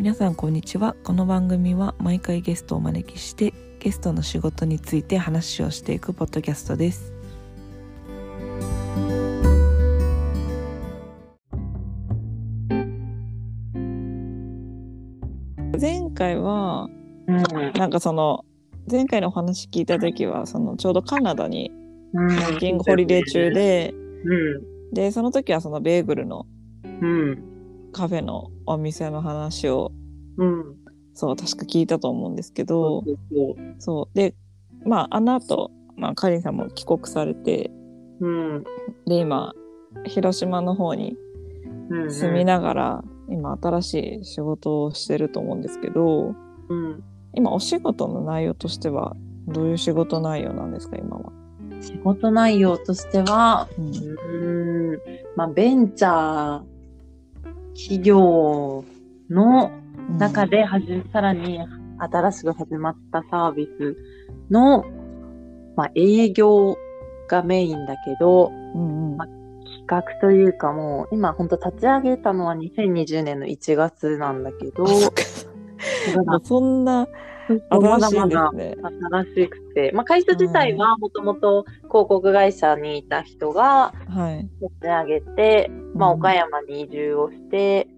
皆さんこんにちは。この番組は毎回ゲストをお招きしてゲストの仕事について話をしていくポッドキャストです。前回はうん。なんかその前回のお話聞いた時はそのちょうどカナダにキングホリデー中でうん。でその時はそのベーグルのうんカフェのお店の話をうん。そう確か聞いたと思うんですけどそうでまああの後、まあかりんさんも帰国されてうん。で今広島の方にうん。住みながら、今新しい仕事をしてると思うんですけどうん。今お仕事の内容としてはどういう仕事内容なんですか今は？仕事内容としてはうん。うーん。まあベンチャー企業の中ではじさらに新しく始まったサービスの、まあ、営業がメインだけどうんうん。ま企画というかもう今本当立ち上げたのは2020年の1月なんだけど あそんなま新しいんでだまだすね。新しくて、まあ、会社自体はもともと広告会社にいた人がはい。立ち上げて、まあ、うん。岡山に移住をして、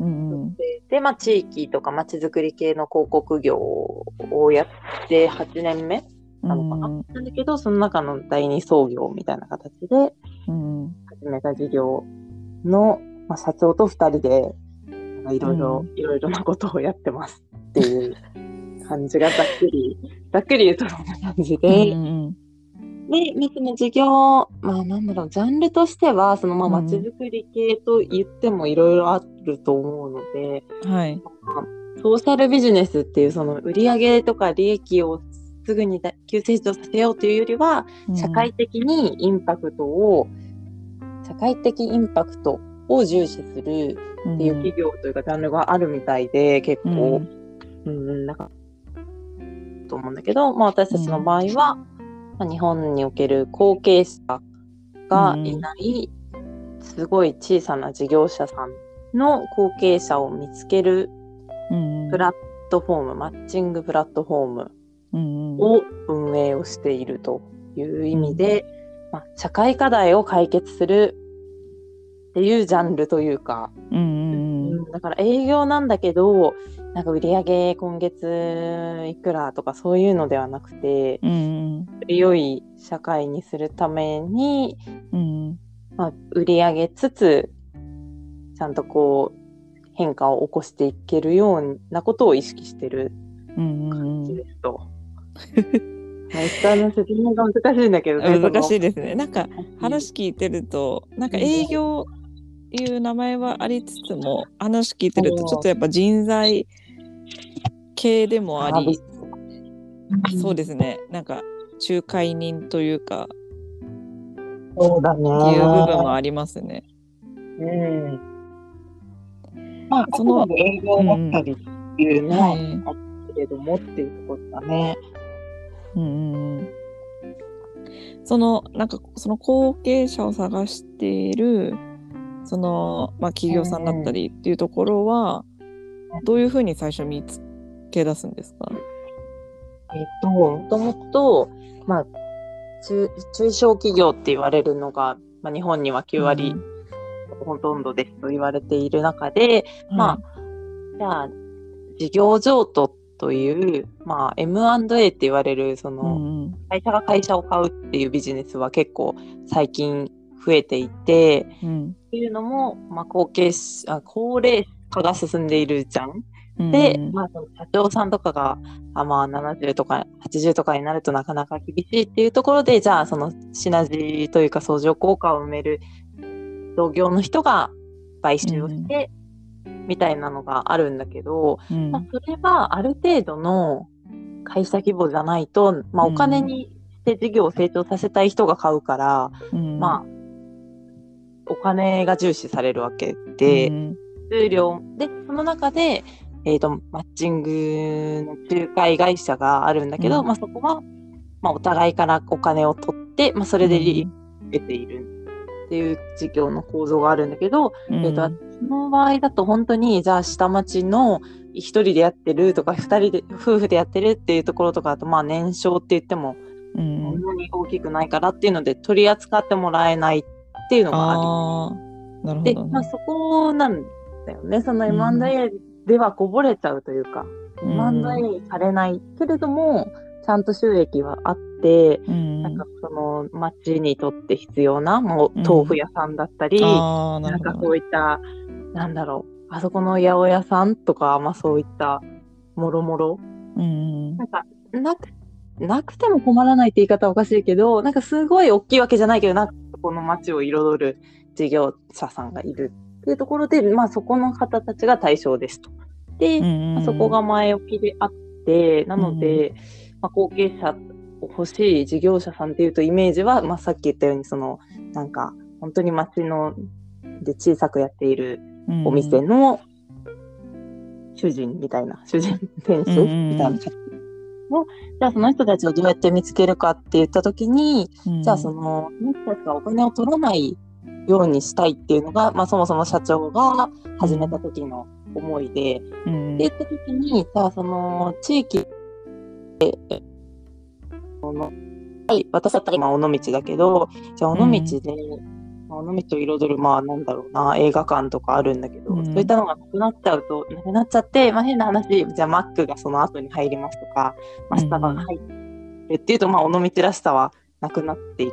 うんうん。で、まあ、地域とか街づくり系の広告業をやって8年目うなのかな、んなんだけど、その中の第二創業みたいな形でうん始めた事業の、まあ、社長と2人で、いろいろう、いろいろなことをやってますっていう感じがざっくり、ざっくり言うとそんな感じで、うんうんで、まあ、その事業、まあなんだろう、ジャンルとしては、そのまあうん。街づくり系と言ってもいろいろあると思うので、はい。ソーシャルビジネスっていうその売上とか利益をすぐにだ急成長させようというよりは、社会的にインパクトを、社会的インパクトを重視するっていう企業というかジャンルがあるみたいで、結構、うん、うん、なんか、と思うんだけど、まあ私たちの場合は、まあ、日本における後継者がいない、すごい小さな事業者さんの後継者を見つけるうんプラットフォーム、マッチングプラットフォームうんを運営をしているという意味で、まあ、社会課題を解決するっていうジャンルというか、うんうん。うんだから営業なんだけど、なんか売上今月いくらとかそういうのではなくて、うん良い社会にするために、うんまあ、売り上げつつ、ちゃんとこう、変化を起こしていけるようなことを意識してる感んじですと。まあ、一旦の説明が難しいんだけどね。難しいい。ですね。なんか話聞いてるとなんか営業いう名前はありつつも話聞いてるとちょっとやっぱ人材系でもありそうですねなんか仲介人というかそうだね。っていう部分はありますね。うん。まあ、その営業だったりっていうのははいあるけれどもっていうところだね。うんうんうんそのなんかその後継者を探しているその、まあ、企業さんだったりっていうところはどういうふうに最初見つけ出すんですか？えっと、もともと、まあ、中中小企業って言われるのが、まあ、日本には9割ほとんどですと言われている中で、まあ、じゃあ、事業譲渡という、まあ、M&A って言われる、その、んうん。会社が会社を買うっていうビジネスは結構最近増えていて、うん。っていうのも、まあ、後継しあ高齢化が進んでいるじゃん。うん。で、うんまあ、その社長さんとかが、あまあ、70とか80とかになるとなかなか厳しいっていうところで、じゃあ、そのシナジーというか相乗効果を埋める同業の人が買収をして、みたいなのがあるんだけど、うん。まあ、それはある程度の会社規模じゃないと、まあ、うん。お金にして事業を成長させたい人が買うから、うん。まあ、お金が重視されるわけで、うん。数量で、その中で、えっ、と、マッチングの仲介会社があるんだけど、うん。まあそこは、まあお互いからお金を取って、まあそれで利益を得ているっていう事業の構造があるんだけど、うん。えっと、その場合だと本当に、じゃあ下町の一人でやってるとか、二人で、夫婦でやってるっていうところとかだと、まあ年商って言っても、そうん。んなに大きくないからっていうので、取り扱ってもらえないっていうのがあり。ああなるほで、どね、まあそこなんだよね。そのうん M&A ではこぼれちゃうというか、うん M&A されないけれども、ちゃんと収益はあって、うんなんかその町にとって必要な、もううん。豆腐屋さんだったり、ああななんかそういった、なんだろう、あそこの八百屋さんとか、まあそういった、もろもろ。うんなんか、なく、なくても困らないって言い方はおかしいけど、なんかすごい大きいわけじゃないけど、なんかこの町を彩る事業者さんがいるっていうところで、まあそこの方たちが対象ですと。で、まあそこが前置きであって、なので、まあ、後継者欲しい事業者さんっていうとイメージは、まあ、さっき言ったようにそのなんか本当に町ので小さくやっているお店の主人みたいな、主人店主うんみたいな方を、じゃあその人たちをどうやって見つけるかって言った時に、じゃあそのその人たちがお金を取らないようにしたいっていうのが、まあ、そもそも社長が始めた時の思いで、うんって言った時に、じゃあその地域で、このはい、私だったら今尾道だけど、じゃあ尾道で、まあ尾道を彩る、まあなんだろうな、映画館とかあるんだけど、うん。そういったのがなくなっちゃうと、なくなっちゃって、まあ変な話、じゃあマックがその後に入りますとか、まあスタバが入るっていうと、まあ尾道らしさはなくなっていく。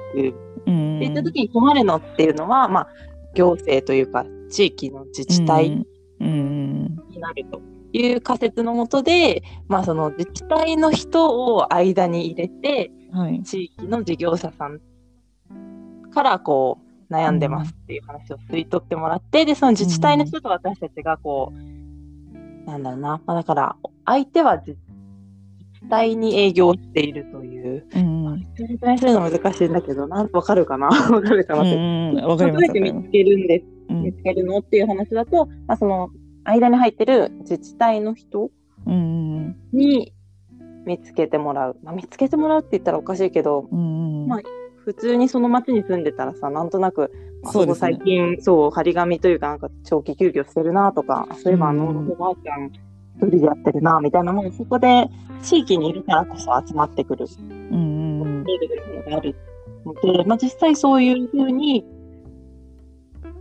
うんっていった時に困るのっていうのは、まあ行政というか地域の自治体、うんになるという仮説のもとで、まあ、その自治体の人を間に入れてはい。地域の事業者さんからこう悩んでますっていう話を吸い取ってもらってでその自治体の人と私たちがこう、なんだろうな、まあ、だから相手は自治体に営業しているという。うん説明するの難しいんだけど、なんわかるかな？わかるかな？って。うん。わかりどま見つけるんですうん見つけるの？っていう話だと、まあ、その間に入ってる自治体の人うんに見つけてもらう、まあ、見つけてもらうって言ったらおかしいけどうんまあ普通にその町に住んでたらさなんとなく、まあ、そうこそですね。最近そう張り紙というかなんか長期休業してるなとかそういえばあのうんおばあちゃん一人でやってるなみたいなもうそこで地域にいるからこそ集まってくる。うん見えてくるものがあるので、まあ、実際そういうふうに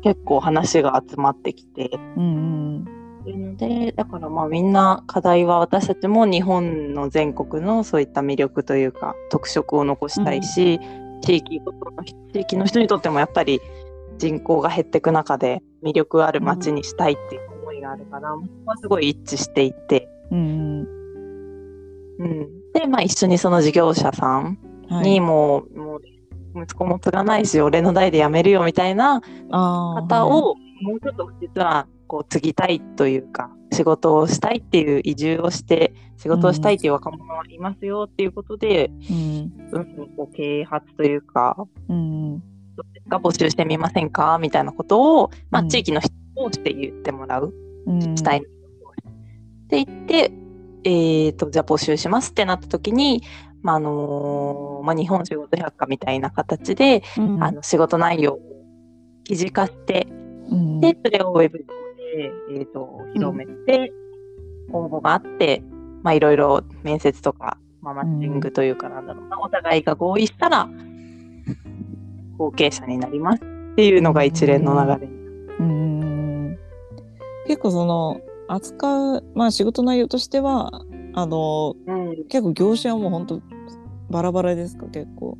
結構話が集まってきて。うんうのでだからまあみんな課題は私たちも日本の全国のそういった魅力というか特色を残したいし、地域ごとの地域の人にとってもやっぱり人口が減っていく中で魅力ある街にしたいっていう思いがあるから、そこはすごい一致していて、うんうん、で、まあ、一緒にその事業者さんはい。にもう,、もう息子も継がないし俺の代で辞めるよみたいな方をもうちょっと実はこう継ぎたいというか仕事をしたいっていう移住をして仕事をしたいっていう若者はいますよっていうことで、うんうん、こう啓発というかうんどうですか募集してみませんかみたいなことを、まあ、うん。地域の人をして言ってもらう、うん。自治体の人をって言って、えー、とじゃあ募集しますってなった時に、まああのーまあ、日本仕事百科みたいな形で、うん。あの仕事内容を記事化してうん。で、それをウェブ上で、えー、と広めて、応募があって、まあ、いろいろ面接とか、まあ、マッチングというかなんだろうな、お互いが合意したら、後継者になりますっていうのが一連の流れ。うん。結構その扱うまあ仕事内容としてはあのうん、結構業種はもう本当バラバラですか？結構。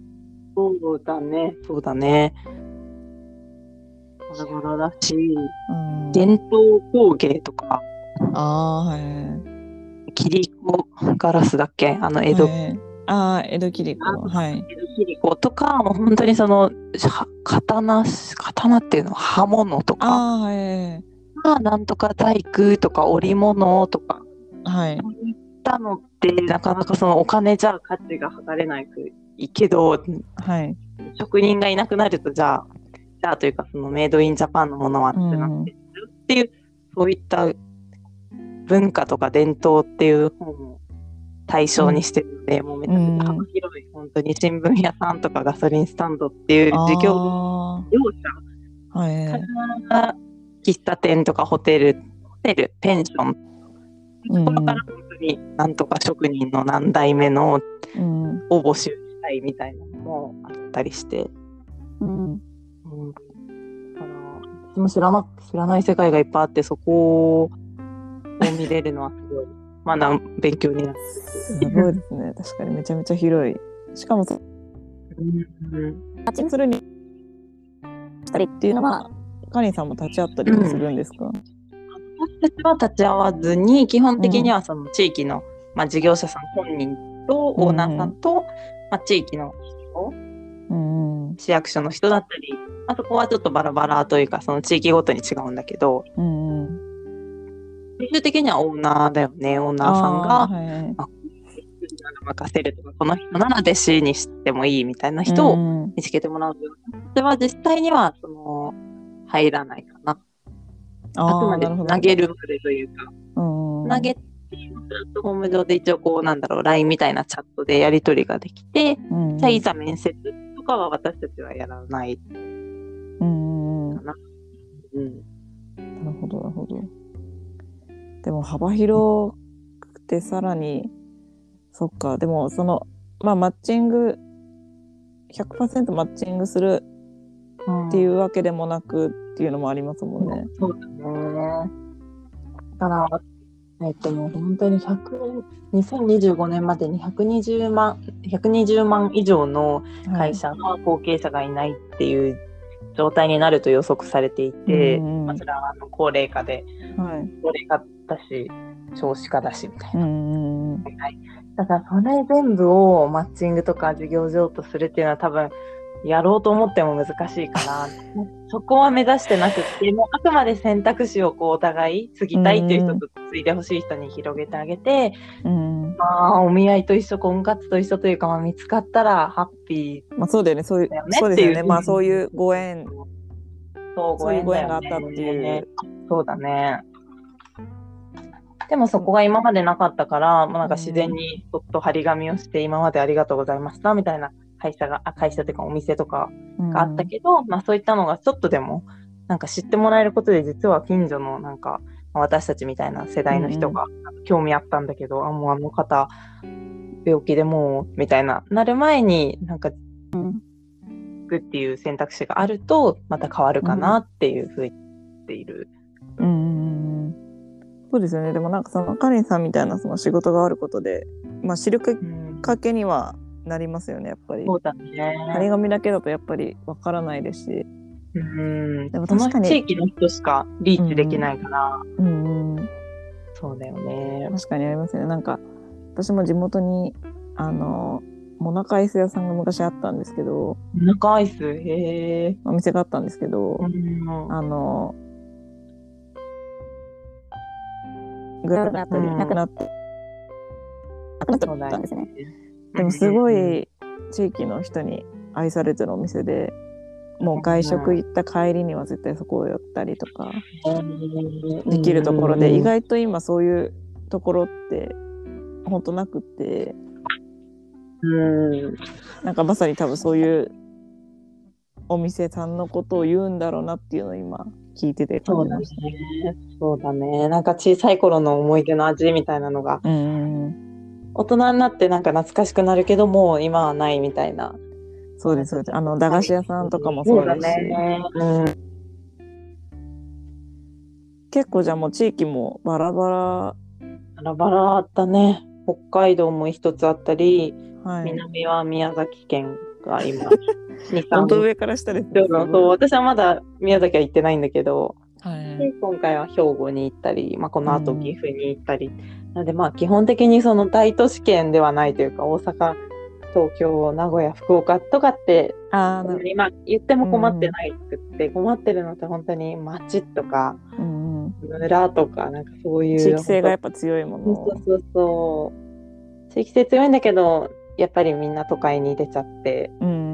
そうだね。そうだね。バラバラだし、うん、伝統工芸とか、ああーはい。切子ガラスだっけ？あの江戸、はい。ああ江戸切子。はい。江戸切子とか、もう本当にその、は刀、刀っていうの？は刃物とか、ああはいまあ、なんとか細工とか織物とか、はい。そういったのって、なかなかそのお金じゃ価値が測れないけど、はい。職人がいなくなると、じゃあ、じゃあというか、そのメイドインジャパンのものはってなってるっていう、そういった文化とか伝統っていう本を対象にしてるので、もうめちゃめちゃ幅広い、本当に新聞屋さんとかガソリンスタンドっていう事業あ業者はいから喫茶店とかホテル、ホテル、ペンション、うん。そこからになんとか職人の何代目のうん。を募集したいみたいなのもあったりして、うん。うん、だから私も知らな知らない世界がいっぱいあってそこを見れるのはすごい。まだ勉強になって。すごいですね。確かにめちゃめちゃ広い。しかもそうん。マッチングするにしたりっていうのはカリンさんも立ち会ったりもするんですか、私たちは立ち会わずに基本的にはその地域の、まあ、事業者さん本人とオーナーさんと、まあ、地域の人うん。うん市役所の人だったりあそこはちょっとバラバラというかその地域ごとに違うんだけどうんうん。最終的にはオーナーだよね。オーナーさんが任せるとかこの人なら弟子にしてもいいみたいな人をうん。見つけてもらうような。それは実際にはその入らないあくまで投げるまでというか。うん投げてプラットフォーム上で一応こうなんだろう LINE みたいなチャットでやり取りができてうんじゃあいざ面接とかは私たちはやらない。うんうんうん。な。るほどなるほど。でも幅広くてさらにそっか。でもそのまあマッチング100%マッチングするっていうわけでもなくっていうのもありますもんね。そうだね。だから、えっともう本当に100 2025年までに120万、120万以上の会社が後継者がいないっていう状態になると予測されていて、うんうんまあそれはあの高齢化で、はい、はい高齢化だし、少子化だしみたいな。うんうんうんだからそれ全部をマッチングとか事業上とするっていうのは多分やろうと思っても難しいから、そこは目指してなくて、もうあくまで選択肢をこうお互い継ぎたいっていう人と継いでほしい人に広げてあげて、うん。まあお見合いと一緒、婚活と一緒というか、まあ、見つかったらハッピまあそうだよね。そういうそうですよね。まあそういうご縁。ー、そうご縁があったっていう。そうだね。でもそこが今までなかったから、もうなんか自然にそっと張り紙をして、今までありがとうございましたみたいな会社が、あ会社というかお店とかがあったけど、まあそういったのがちょっとでもなんか知ってもらえることで実は近所のなんかまあ私たちみたいな世代の人が興味あったんだけど、あもうあの方病気でもうみたいななる前になんかうん行くっていう選択肢があるとまた変わるかなっていうふうに言っている。うんうんうんそうですよね。でもなんかそのカリンさんみたいなその仕事があることで、まあ、知るかけにはなりますよねやっぱり。そうだ張りね。紙だけだとやっぱりわからないですし。うん。でも確かに。地域の人しかリーチできないから、うんうんそうだよね。確かにありますね。なんか私も地元にあのモナカアイス屋さんが昔あったんですけど。中アイス、へえ。お店があったんですけど、うんあのグラフだったりうんなくなって、なくなっちゃったんですね。でもすうん。ごい地域の人に愛されてるお店でもう外食行った帰りには絶対そこを寄ったりとかできるところで意外と今そういうところってほんとなくって。うん。なんかまさに多分そういうお店さんのことを言うんだろうなっていうのを今聞いててそうだね。そうだね。なんか小さい頃の思い出の味みたいなのがうん大人になってなんか懐かしくなるけども今はないみたいな。そうですそうです。あの駄菓子屋さんとかもそうですし、ね。うん。結構じゃあもう地域もバラババラバラあったね。北海道も一つあったり、ラ、はい。南は宮崎県が今、2、3本当上から下ですね。そうそう私はまだ宮崎は行ってないんだけど、はい。で今回は兵庫に行ったり、まあ、この後岐阜に行ったり、なのでまあ基本的にその大都市圏ではないというか大阪東京名古屋福岡とかってあ今言っても困ってないくって、困ってるのって本当に町とか。村とかなんかそういう地域性がやっぱ強いもの。そうそうそう。地域性強いんだけどやっぱりみんな都会に出ちゃって。うんうん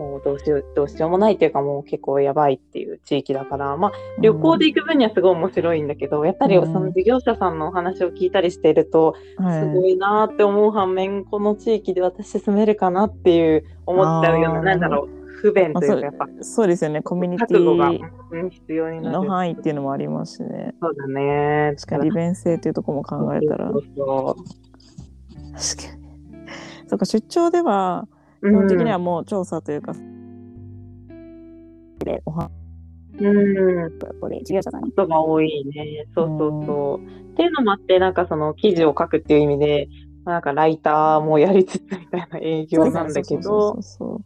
もうどうしようどうしようもないっていうかもう結構やばいっていう地域だからまあ旅行で行く分にはすごい面白いんだけど、やっぱりうんその事業者さんのお話を聞いたりしていると、はいすごいなーって思う反面この地域で私住めるかなっていう思っちゃうようななんだろう不便というか、やっぱ、そうですよね、コミュニティうん必要になる。の範囲っていうのもありますしね。そうだね。しかも利便性っていうところも考えたら。そうそう確かに。そうか、出張では、そう基本的にはもう調査というか、でお話うん。やっぱり事業者さんに。ことが多いね。そうそうそう。っていうのもあって、なんかその記事を書くっていう意味で、まあなんかライターもやりつつみたいな営業なんだけど、そうそう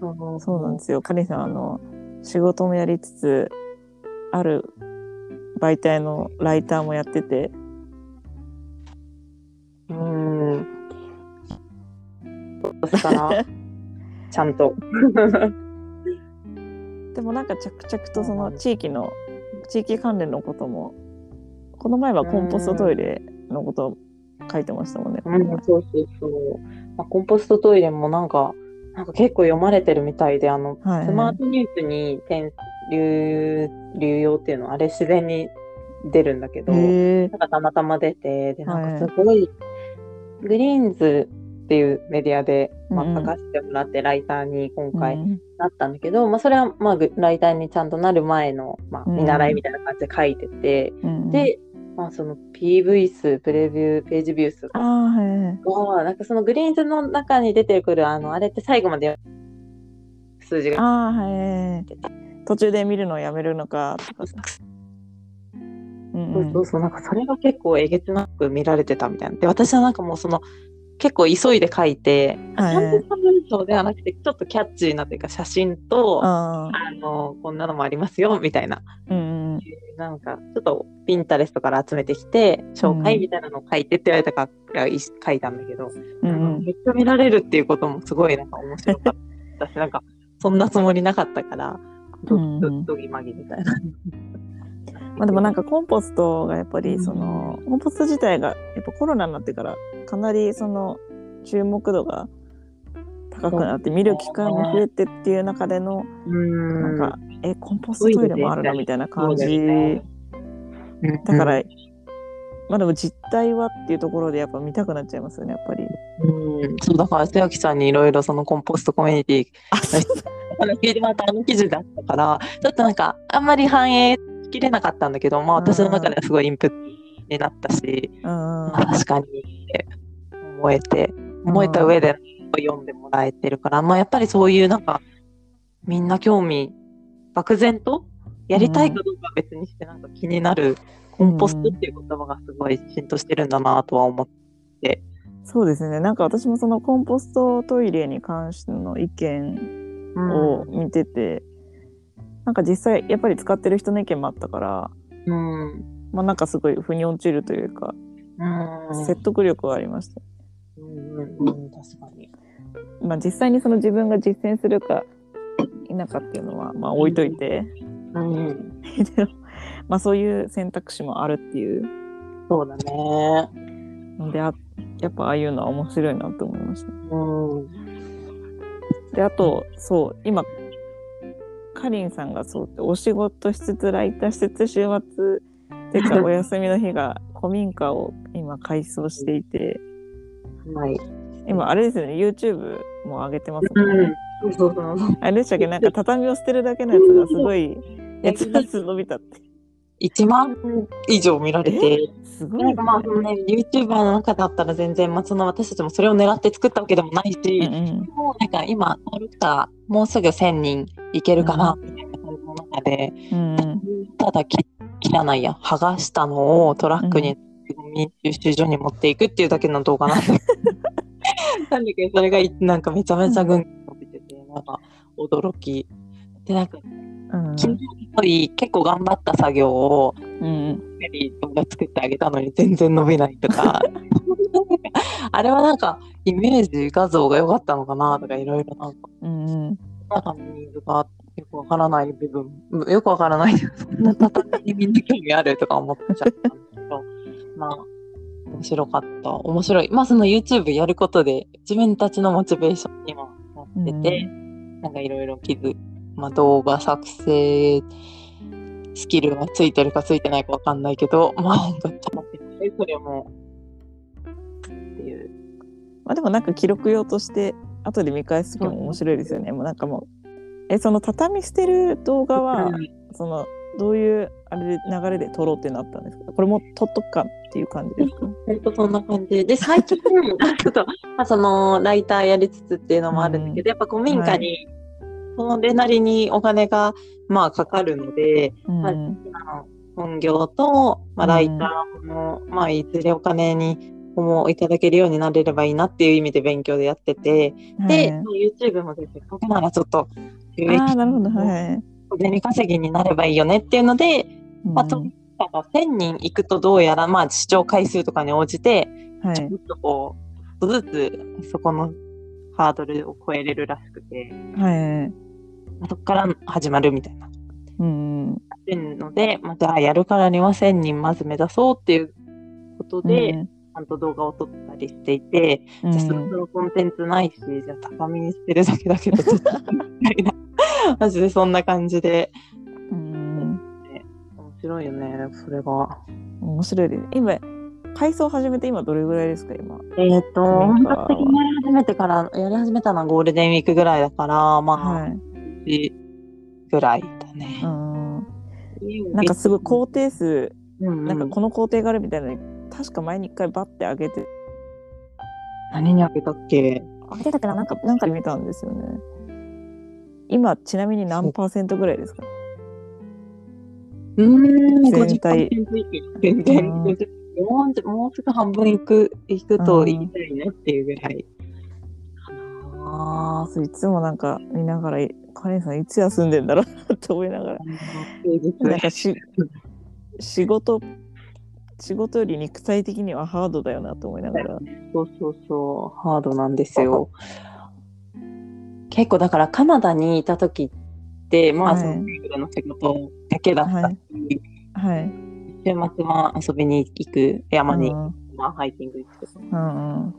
そうそうなんですよ。カリンさん、あの、仕事もやりつつ、ある媒体のライターもやってて、うん。どうしたら、ちゃんと。でもなんか着々とその地域の、地域関連のことも、この前はコンポストトイレのことを書いてましたもんね。うん、そうそうそう。まあ、コンポストトイレもなんか、なんか結構読まれてるみたいで、あの、はいスマートニュースに転流流用っていうのはあれ自然に出るんだけど、なんかたまたま出て、で、なんはいかすごい、グリーンズっていうメディアで、まあ、うんうん書かせてもらって、ライターに今回うんなったんだけど、まあ、それは、まあ、グライターにちゃんとなる前の、まあ、うん見習いみたいな感じで書いてて、うん、で、まあ、その PV 数、プレビュー、ページビュー数ああ、はいなんかそのグリーンズの中に出てくる、あの、あれって最後まで数字が、ああ、はい。途中で見るのをやめるのかとかさ。うんそうそうそう、なんかそれが結構えげつなく見られてたみたいな。で、私はなんかもうその、結構急いで書いて、はいちゃんとした文章ではなくて、ちょっとキャッチーなというか、写真と、あの、こんなのもありますよ、みたいな。うんうん。なんか、ちょっとピンタレストから集めてきて、紹介みたいなのを書いてって言われたから、い書いたんだけど、うんうんめっちゃ見られるっていうこともすごいなんか面白かったし、なんか、そんなつもりなかったから、ドうんッドギマギみたいな。まあでもなんかコンポストがやっぱりその、コンポスト自体がやっぱコロナになってからかなりその注目度が高くなって見る機会も増えてっていう中でのうん。なんか、えコンポストトイレもあるのみたいな感じ。だから、まあでも実態はっていうところでやっぱ見たくなっちゃいますよねやっぱり。うん、そうだから、瀬脇さんにいろいろそのコンポストコミュニティ あの聞いてもらったあの記事だったから、ちょっとなんか、あんまり反映しきれなかったんだけど、まあ私の中ではすごいインプットになったし、うんまあ確かにって思えて、思えた上で読んでもらえてるから、まあやっぱりそういうなんか、みんな興味、漠然とやりたいかどうかは別にしてなんか気になる、コンポストっていう言葉がすごい浸透してるんだなとは思って。そうですね。なんか私もそのコンポストトイレに関しての意見を見てて、なんか実際やっぱり使ってる人の意見もあったから、うん。まあなんかすごい腑に落ちるというか、うん。説得力はありました。うんうんうん、確かに。まあ実際にその自分が実践するか否かっていうのはまあ置いといて、うん。でも まあそういう選択肢もあるっていうそうだね。のであやっぱああいうのは面白いなと思いました。うん。であとそう今かりんさんがそうってお仕事しつつライターしつつ週末てかお休みの日が古民家を今改装していてはい。今あれですよね YouTube も上げてますね。うん。そうそうそう。あれでしたっけ？なんか畳を捨てるだけのやつがすごい熱々伸びたって。1万以上見られて。すごないまあ、ね、YouTuber の中だったら全然、まあ、その私たちもそれを狙って作ったわけでもないし、うんうん。もうなんか今、登録者、もうすぐ1000人いけるかな、みたいな感じの中で、うんうん。ただき切らないや、剥がしたのをトラックに、ゴミ収集所に持っていくっていうだけの動画なんだ。けど、なんだけど、それがいなんかめちゃめちゃぐんぐん伸びてて、なんか驚き。で、なんか、うん昨日結構頑張った作業を、うん。動画作ってあげたのに全然伸びないとか、あれはなんかイメージ画像が良かったのかなとかいろいろなんか、うんうん。中のニーズがよくわからない部分、うんよくわからない、そんな畳にみんな興味あるとか思っちゃったんだけど、まあ、面白かった。面白い。まあその YouTube やることで自分たちのモチベーションにもなってて、なんかいろいろ気づまあ動画作成スキルがついてるかついてないかわかんないけど、まあなんかちょっそれも、っていう。まあでもなんか記録用として後で見返す時も面白いですよね。もうなんかもうえその畳捨てる動画は、うん。そのどういうあれで流れで撮ろうってなったんですか？これも撮っとくかっていう感じですか、本当そんな感じ。で、最近、ちょっと、まあ、その、ライターやりつつっていうのもあるんだけど、やっぱ古民家に、それなりにお金が、まあ、かかるので、うん。はい本業と、まあ、ライターも、まあ、いずれお金に、もいただけるようになれればいいなっていう意味で勉強でやってて、で、まあ YouTube も出て、ここならちょっと、収益あなるほど。はい、小銭稼ぎになればいいよねっていうので、まあ、とうんなんか1000人行くとどうやら、まあ、視聴回数とかに応じて、はい。ちょっとこう、ちょっとずつそこのハードルを超えれるらしくて、はい。まあそこから始まるみたいな。うんので、まあ、じゃあやるからには1000人まず目指そうっていうことで、ちゃんと動画を撮ったりしていて、うん。じゃあそろそろコンテンツないし、じゃあ高みにしてるだけだけど、ちょっとみたいな。マジでそんな感じで。うん。面白いよね、それが。面白いです。今改装始めて今どれぐらいですか今？えっ、と、なんか。本格的にやり始めてから、やり始めたのはゴールデンウィークぐらいだから、まあ、はい1ぐらいだね。うん。なんかすごい工程数うんうん。なんかこの工程があるみたいなのに確か前に一回バッて上げて何にあげたっけ？上げたからなんかなんかで見たんですよね。今ちなみに何パーセントぐらいですか？うーん、全体。50%以下。全然。うん。もうもうすぐ半分いく、いくと言いたいねっていうぐらい。ああ、そういつもなんか見ながらカレンさんいつ休んでんだろうなって思いながら。なんかし仕事仕事より肉体的にはハードだよなと思いながら。そうそうそう、ハードなんですよ。結構だからカナダにいた時って、まあ、はい。そのの仕事だけだったし、はい。はい。週末は遊びに行く、山に、うんまあ、ハイキング行く。うんうん。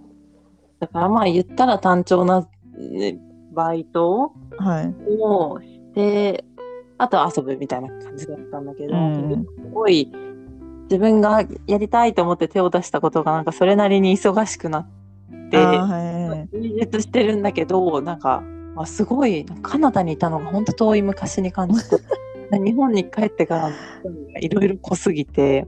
だからまあ言ったら単調な、ねバイトはい。をして、あとは遊ぶみたいな感じだったんだけど、うん。すごい自分がやりたいと思って手を出したことがなんかそれなりに忙しくなって、はいはい充実してるんだけど、なんか、あすごい、カナダにいたのが本当遠い昔に感じて、日本に帰ってからいろいろ濃すぎて、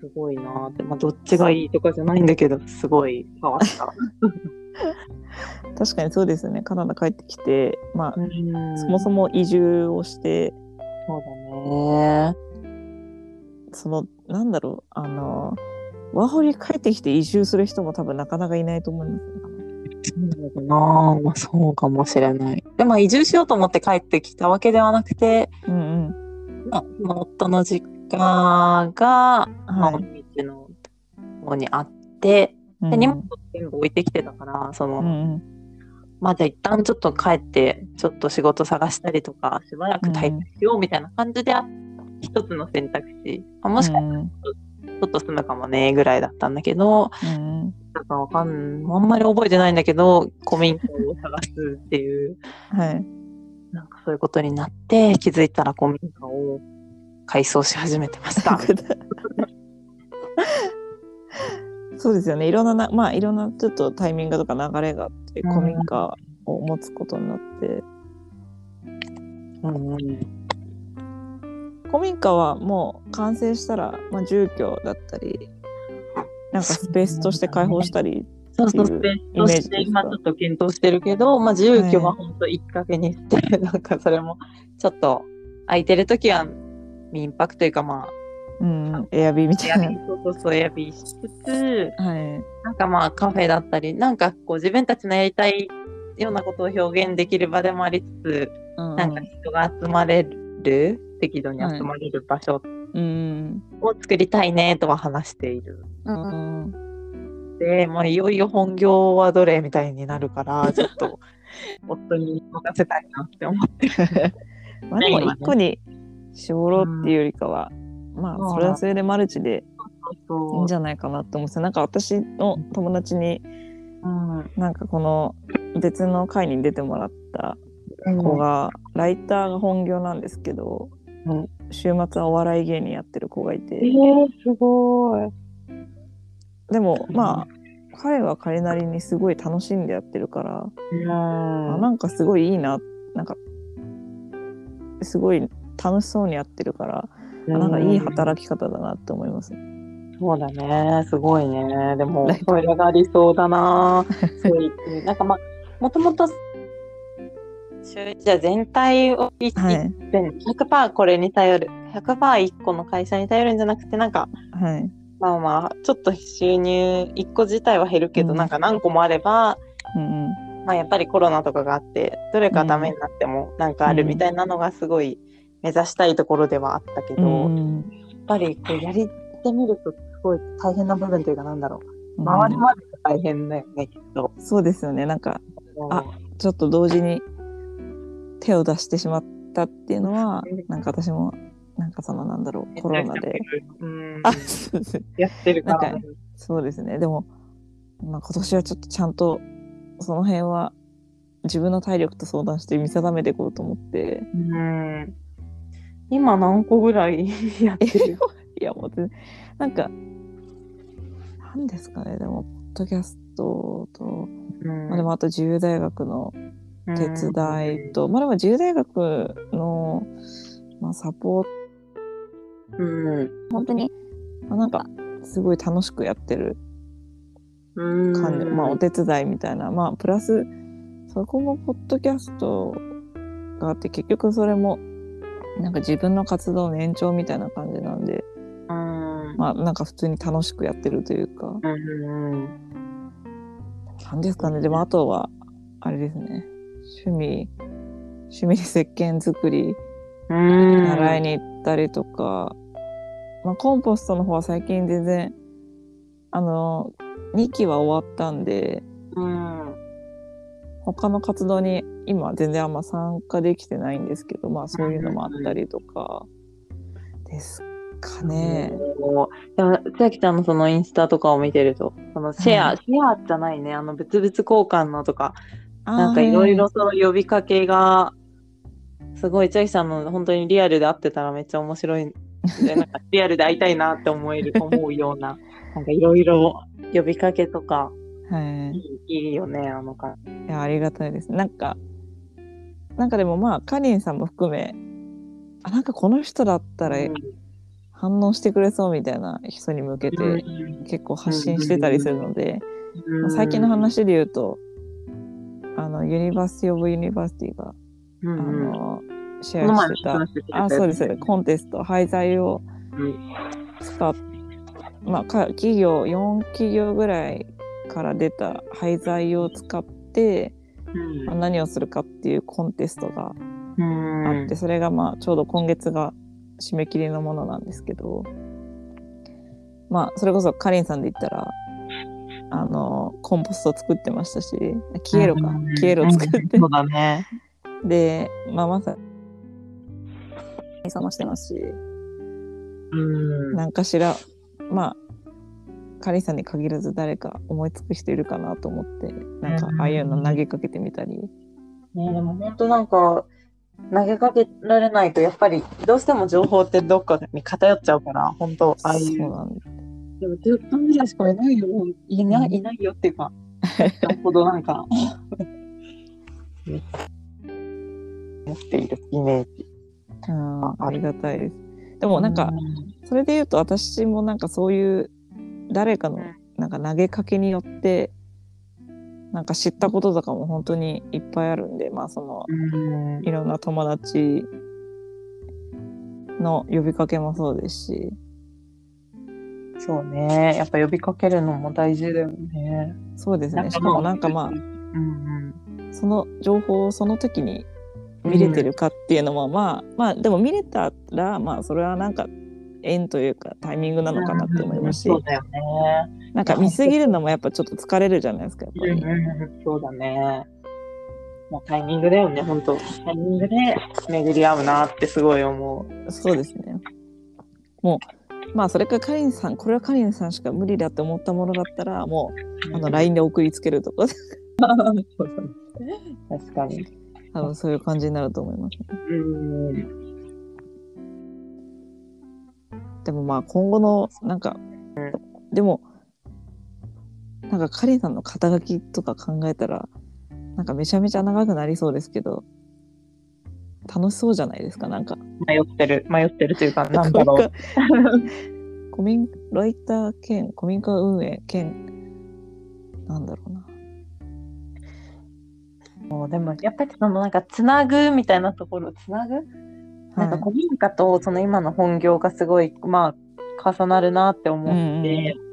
すごいなーって、まあどっちがいいとかじゃないんだけど、すごい変わった。確かにそうですね。カナダ帰ってきてまあうん。そもそも移住をしてそうだね。そのなんだろうあのワーホリ帰ってきて移住する人も多分なかなかいないと思いますそうな。まあそうかもしれない。でも移住しようと思って帰ってきたわけではなくて、うんうん。まあ、まあ夫の実家が、まあ、はい尾道の方にあって、うんで荷物を全部置いてきてたから、その、うんうん。まあじゃあ一旦ちょっと帰って、ちょっと仕事探したりとか、しばらく滞在しようみたいな感じで、一つの選択肢。あもしかしたらうん。ちょっと住むかもね、ぐらいだったんだけど、うん。なんかわかん、あんまり覚えてないんだけど、古民家を探すっていう、はい。なんかそういうことになって、気づいたら古民家を改装し始めてました。そうですよね。いろんななまあいろんなちょっとタイミングとか流れがあってうん。古民家を持つことになって。うんうん。古民家はもう完成したら、まあ、住居だったりなんかスペースとして開放したりそうそう、スペースとして今ちょっと検討してるけど、まあ住居は本当一かけにして、なんかそれもちょっと空いてるときは民泊というかまあ、うんエアビーみたいな。そうそうそう、エアビーしつつ、はい。なんかまあカフェだったり、なんかこう自分たちのやりたいようなことを表現できる場でもありつつ、うん。なんか人が集まれる、適度に集まれる場所うん。を作りたいねとは話している。うんで、まあ、いよいよ本業はどれみたいになるから、ちょっと夫に任せたいなって思って。まあでも一個に絞ろうっていうよりかは、まうんあ。それはそれでマルチでいいそんじゃないかなと思うんですよなんか私の友達にうん。なんかこの別の会に出てもらったうん。子が、ライターが本業なんですけど、うん。週末はお笑い芸人やってる子がいえてー、すごい。でもまあ彼は彼なりにすごい楽しんでやってるから、あうん。なんかすごいいいななんかすごい楽しそうにやってるから、あなんかいい働き方だなって思います。そうだね、すごいね。でもライ、トそれがありそうだな。そう言ってなんかまあ、もともと、じゃあ全体を一はい100%これに頼る、100%一個の会社に頼るんじゃなくて、なんか、はいまあまあ、ちょっと収入1個自体は減るけど、うんなんか何個もあれば、うんうんまあやっぱりコロナとかがあって、どれかダメになってもなんかあるみたいなのがすごい目指したいところではあったけど、うん。やうんっぱりこうやりてみるとすごい大変な部分というかなんだろう。うん。周りまでが大変だよね、きっと。そうですよね。なんかあちょっと同時に手を出してしまったっていうのはうん。なんか私もなんかそのなんだろうコロナで。うん。あそうですやってるから。そうですね。でも、まあ、今年はちょっとちゃんとその辺は自分の体力と相談して見定めていこうと思って。うん今何個ぐらい やってる？いやもうなんかなんですかねでもポッドキャストと、まあ、でもあと自由大学の手伝いと、まあでも自由大学の、まあ、サポート。うん。本当に、まあ、なんかすごい楽しくやってるうん。感じ、まあお手伝いみたいな。まあプラスそこもポッドキャストがあって結局それもなんか自分の活動の延長みたいな感じなんで。うん。まあなんか普通に楽しくやってるというか。うんなんですかね。でもあとはあれですね。趣味趣味で石鹸作り。うん。習いに行ったりとか、まあ、コンポストの方は最近全然あの2期は終わったんで。うん他の活動に今全然あんま参加できてないんですけどまあそういうのもあったりとかですかね。でも千秋ちゃんのそのインスタとかを見てるとそのシェア、はい。シェアじゃないね。あの物々交換のとかなんかいろいろその呼びかけがすごい千秋さんの本当にリアルで会ってたらめっちゃ面白い なんかリアルで会いたいなって思える思うようななんかいろいろ呼びかけとかはい。いいよねあの感じ。いやありがたいです。なんかなんかでもまあかりんさんも含めあなんかこの人だったら反応してくれそうみたいな人に向けて結構発信してたりするので、まあ最近の話で言うとあのユニバーシティ・オブ・ユニバーシティが、うんあうん。のシェアしてたあそうですコンテスト廃材を使っまあか企業4企業ぐらいから出た廃材を使って、うん。まあ何をするかっていうコンテストがうん。あって、それがまあちょうど今月が締め切りのものなんですけどまあそれこそかりんさんで言ったらあのコンポスト作ってましたし消えろかうん。消えろ作って。うんそうだね。でまあまさに冷ましてますしうん。何かしらまあかりんさんに限らず誰か思いつく人いるかなと思ってなんかうん。ああいうの投げかけてみたり。ねでも本当なんか投げかけられないとやっぱりどうしても情報ってどっかに偏っちゃうから本当ああいそううなんでも10分ぐらいしかいないよ。いないいないよっていうかなるほどなんか。持っているイメージ。うんあありがたいです。でもなんかそれで言うと私もなんかそういう誰かのなんか投げかけによってなんか知ったこととかも本当にいっぱいあるんでまあそのうん。いろんな友達の呼びかけもそうですし。そうね。やっぱ呼びかけるのも大事だよね。そうですね。しかもなんかまあうん。その情報をその時に見れてるかっていうのもまあまあでも見れたらまあそれはなんか縁というかタイミングなのかなって思いますしそうだよねなんか見すぎるのもやっぱちょっと疲れるじゃないですかやっぱり。うんそうだね。もうタイミングだよね、本当タイミングで巡り合うなってすごい思う。そうですね。もう、まあ、それかかりんさん、これはかりんさんしか無理だって思ったものだったら、もう、あの、LINE で送りつけるとか、確かに。多分そういう感じになると思います、ね。うん。でもまあ、今後の、なんか、でも、なんかかりんさんの肩書きとか考えたら、なんかめちゃめちゃ長くなりそうですけど、楽しそうじゃないですかなんか。迷ってる、迷ってるというか、なんだろう。古民ライター兼古民家運営兼なんだろうな。もうでもやっぱりそのなんかつなぐみたいなところつなぐ、なんか古民家とその今の本業がすごいまあ重なるなって思って、うん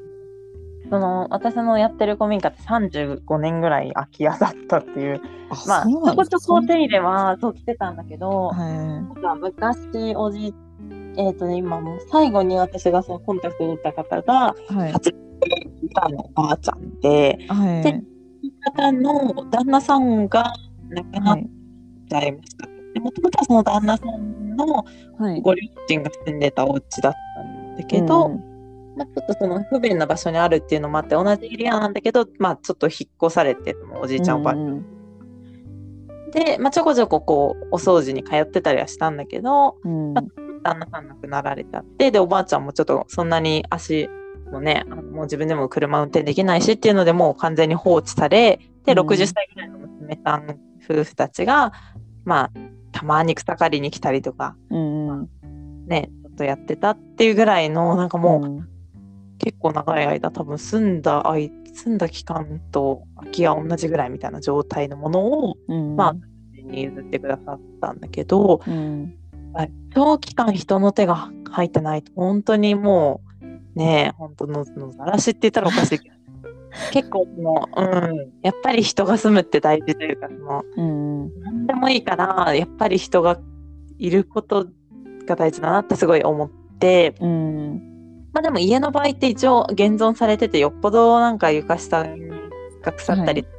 その私のやってる古民家って35年ぐらい空き家だったっていう。まあちょこちょこ手入れはそうしてたんだけど、はい。なんか昔おじえっ、とね今もう最後に私がそのコンタクトを取った方がはい。80代のおばあちゃんで、はい。で方の旦那さんが亡くなっはいちゃいました。でもともとはその旦那さんのはい。ご両親が住んでたお家だったんだけど、まあ、ちょっとその不便な場所にあるっていうのもあって同じエリアなんだけど、まあ、ちょっと引っ越されておじいちゃんおばあちゃん、うんで、まあ、ちょこちょここうお掃除に通ってたりはしたんだけどうん。ま旦那さん亡くなられちゃってでおばあちゃんもちょっとそんなに足もねもう自分でも車運転できないしっていうのでもう完全に放置されでうん。60歳ぐらいの娘さん夫婦たちがまあたまに草刈りに来たりとかうんうん。ねちょっとやってたっていうぐらいのなんかもう、うん結構長い間多分住んだあい住んだ期間と空き家同じぐらいみたいな状態のものをうんまあに譲ってくださったんだけど、うん。はい。長期間人の手が入ってないと本当にもうねえ本当ののざらしって言ったらおかしいけど 結構そのうんやっぱり人が住むって大事というかそのうん何でもいいからやっぱり人がいることが大事だなってすごい思って。うん。まあでも家の場合って一応現存されててよっぽどなんか床下が腐ったりとか、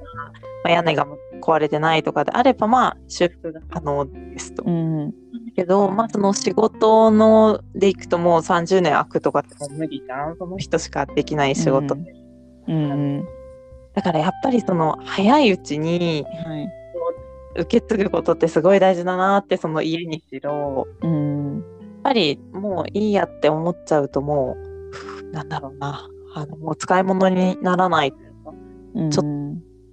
まあ、屋根が壊れてないとかであればまあ修復が可能ですと。うん。だけどまあその仕事のでいくともう30年空くとかってもう無理じゃん。その人しかできない仕事、うん。うん。だからやっぱりその早いうちにはい受け継ぐことってすごい大事だなってその家にしろ。うん。やっぱりもういいやって思っちゃうともうなんだろうな。あのもう使い物にならない。というかうん。ちょ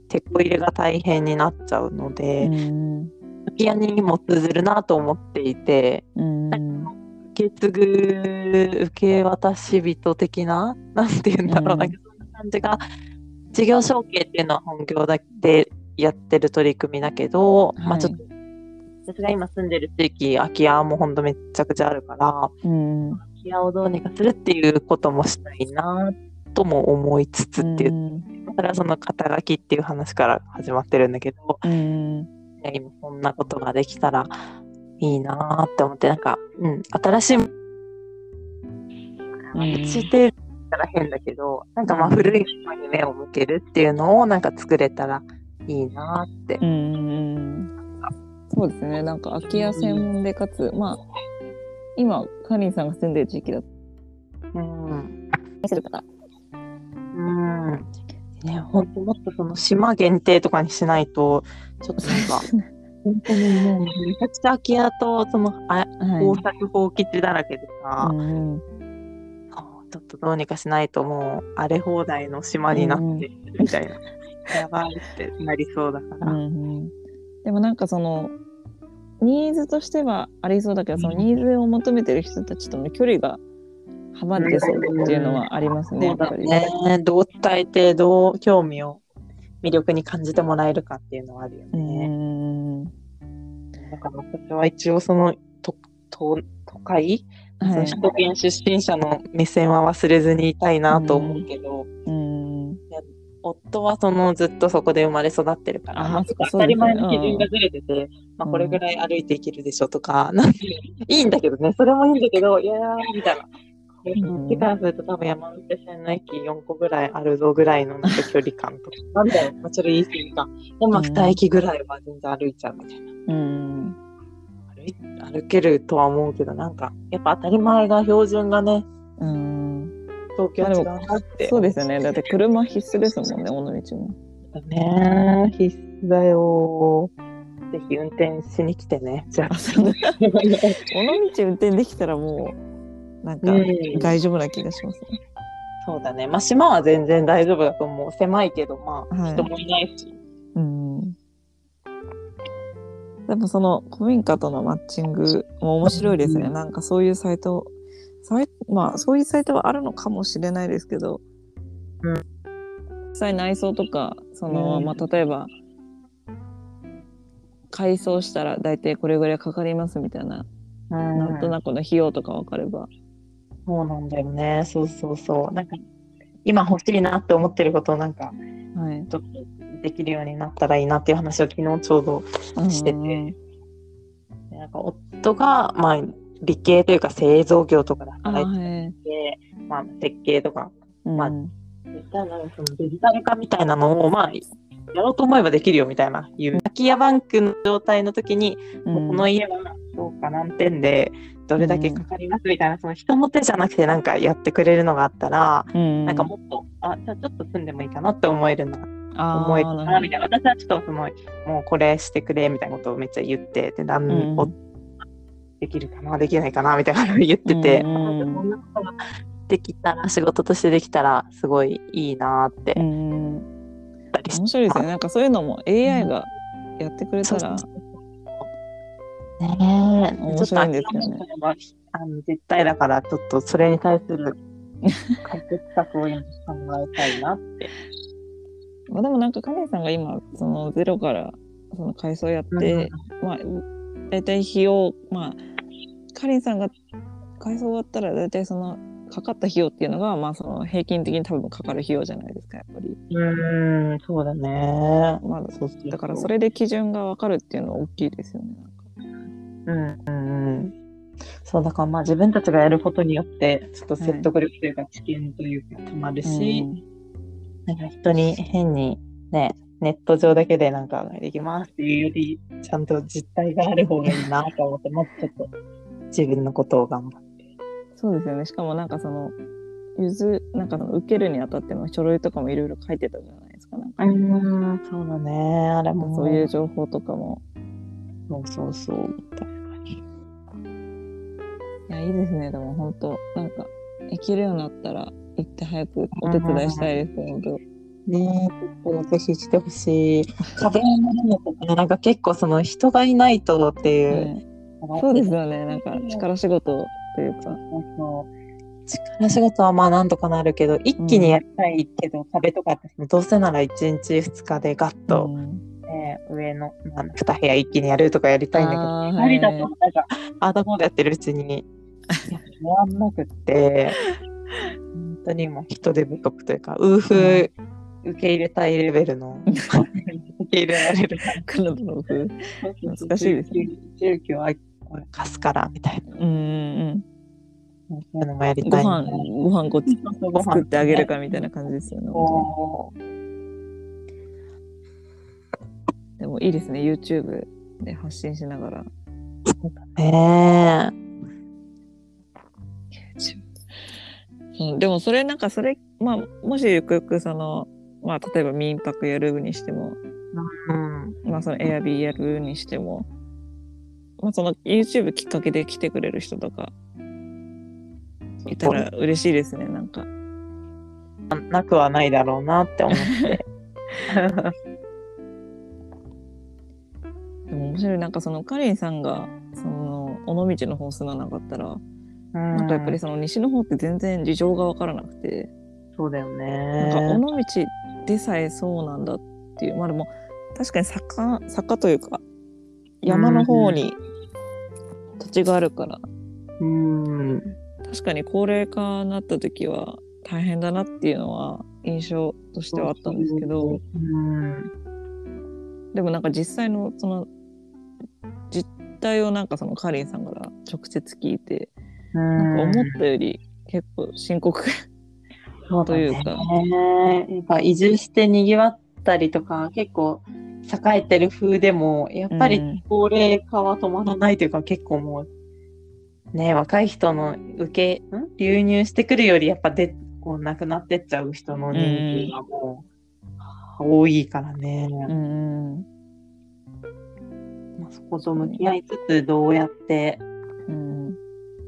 手こ入れが大変になっちゃうので、うん。空き家にも通ずるなと思っていてうん。受け継ぐ受け渡し人的な？なんて言うんだろう。な、うんそんな感じが事業承継っていうのは本業だけでやってる取り組みだけど、まあちょっと私が今住んでる地域空き家もほんとめっちゃくちゃあるからうん。空き家をどうにかするっていうこともしたいなとも思いつつっていう、それはその肩書きっていう話から始まってるんだけど、うん。今そんなことができたらいいなって思ってなんか、うん、新しい、ん。してたら変だけどなんかまあ古いものに目を向けるっていうのをなんか作れたらいいなって。う。んそうですね。なんか空き家専門でかつまあ今カリンさんが住んでる地域だと。うん。うん。ね、本当もっとその島限定とかにしないとちょっとなんか本当にもうめちゃくちゃ空き家とそのあはい。工作放棄地だらけでさ、うんちょっとどうにかしないともう荒れ放題の島になってるみたいな、やばいってなりそうだから、うんうん。でもなんかそのニーズとしてはありそうだけどそのニーズを求めてる人たちとの距離が離れてそうっていうのはありますね。ね。どう伝えてどう興味を魅力に感じてもらえるかっていうのはあるようね。ん。だから私は一応その都都都会、そはい。の首都圏出身者の目線は忘れずにいたいなと思うけど、うん夫はそのずっとそこで生まれ育ってるから、あまあ当たり前の基準がずれてて、まあ、これぐらい歩いていけるでしょとか、なんていいんだけどね、それもいいんだけど、いやー、みたいな。これうんこっちからすると多分山手線の駅4個ぐらいあるぞぐらいのなんか距離感とか、なんだよ、まあ、ちょっと言い過ぎか。でもうん2駅ぐらいは全然歩いちゃうみたいな。うん。歩い歩けるとは思うけど、なんか、やっぱ当たり前が標準がね、うん東京は違うなって。そうですよねだって車必須ですもんね尾道も。だね。必須だよ。ぜひ運転しに来てね。じゃあ尾道運転できたらもうなんかうん大丈夫な気がしますね。そうだね。まあ、島は全然大丈夫だと思う。狭いけど、まあ、はい人もいないし。うんでもその古民家とのマッチングも面白いですね。うんなんかそういうサイト、まあそういうサイトはあるのかもしれないですけど、うん実際内装とか、その、うんまあ例えば、改装したら大体これぐらいかかりますみたいな、うんなんとなくの費用とか分かれば。そうなんだよね。そうそうそう。なんか、今欲しいなって思ってることをなんか、はい。ちょっとできるようになったらいいなっていう話を昨日ちょうどしててうんでなんか夫が、まあ、理系というか製造業とかであ働いはい。て、まあ、設計とか、まあうん。そのデジタル化みたいなのを、まあ、やろうと思えばできるよみたいな、いう空き家バンクの状態の時に、うん。この家はそうか何点でどれだけかかりますみたいな、その人の手じゃなくてなんかやってくれるのがあったら、うん。なんかもっと、あ、じゃあちょっと住んでもいいかなって思えるなあー思えるなみたいな。私はちょっとその、もうこれしてくれみたいなことをめっちゃ言って、で、なんうん。をできるかな、できないかなみたいなのを言ってて、うんあじゃあこん。なことができたら、仕事としてできたら、すごいいいなって。うん。面白いですね。なんかそういうのも AI がやってくれたら、そうそうそうね。え、面白いんですよね。あの絶対だから、ちょっとそれに対する解決策を今考えたいなって。まあ、でもなんかカネさんが今そのゼロからその改装やって、まあ大体費用まあカリンさんが改装終わったら大体そのかかった費用っていうのがまあその平均的に多分かかる費用じゃないですかやっぱり、うーん、そうだね。まあ、そうだからそれで基準が分かるっていうのは大きいですよねなんかうんうんうん。そう、だからまあ自分たちがやることによって、ちょっと説得力というか知見というかたまるし、なんか人に変にね、ネット上だけでなんかできますっていうより、ちゃんと実態がある方がいいなと思って、もっとちょっと自分のことを頑張って。そうですよねしかもなんかそのゆずなんかその受けるにあたっての書類とかもいろいろ書いてたじゃないですかなんか、うん、そうだね。あれもそういう情報とかもそうそうそう。確かに。いやいいですねでも本当なんか行けるようになったら行って早くお手伝いしたいです本当ねぜひ来てほしい。壁になるのとかね、なんか結構その人がいないとっていう。ねそうですよね。なんか力仕事というか。力仕事はまあなんとかなるけど、一気にやりたいけど、壁とかってどうせなら1日2日でガッと、うん。ね上の、まあ、2部屋一気にやるとかやりたいんだけど、あー2人だとはいなんか、あーだこうだやってるうちに、終わんなくって、本当にもう人手不足というか、ウーフ受け入れたいレベルの、受け入れられる。カナダの風難しいですね。貸すからみたいな。うんうんそういうのもやりたい飯ご飯こっち作ってあげるかみたいな感じですよねでもいいですね YouTube で発信しながら。ねうん、でもそれなんかそれまあもしゆくゆくそのまあ例えば民泊やるにしてもえ。うん。まあその Airb やるにしてもまあその YouTube きっかけで来てくれる人とかいたら嬉しいですねなんか。なくはないだろうなって思って。でも面白い。なんかそのカリンさんがその尾道の方住まなかったらななんかやっぱりその西の方って全然事情が分からなくて、そうだよなんかね。尾道でさえそうなんだっていう。まあでも確かに坂坂というか山の方に土地があるから、うん。確かに高齢化になった時は大変だなっていうのは印象としてはあったんですけど。うん。でもなんか実際のその実態をなんかそのカリンさんから直接聞いてなんか思ったより結構深刻。というか。ねやっぱ移住して賑わったりとか、結構栄えてる風でも、やっぱりうん。高齢化は止まらないというか、結構もう、ね、若い人の受け、ん？流入してくるより、やっぱで、こう、亡くなってっちゃう人の人数がもう、多いからね。うんまあそこと向き合いつつ、どうやってうん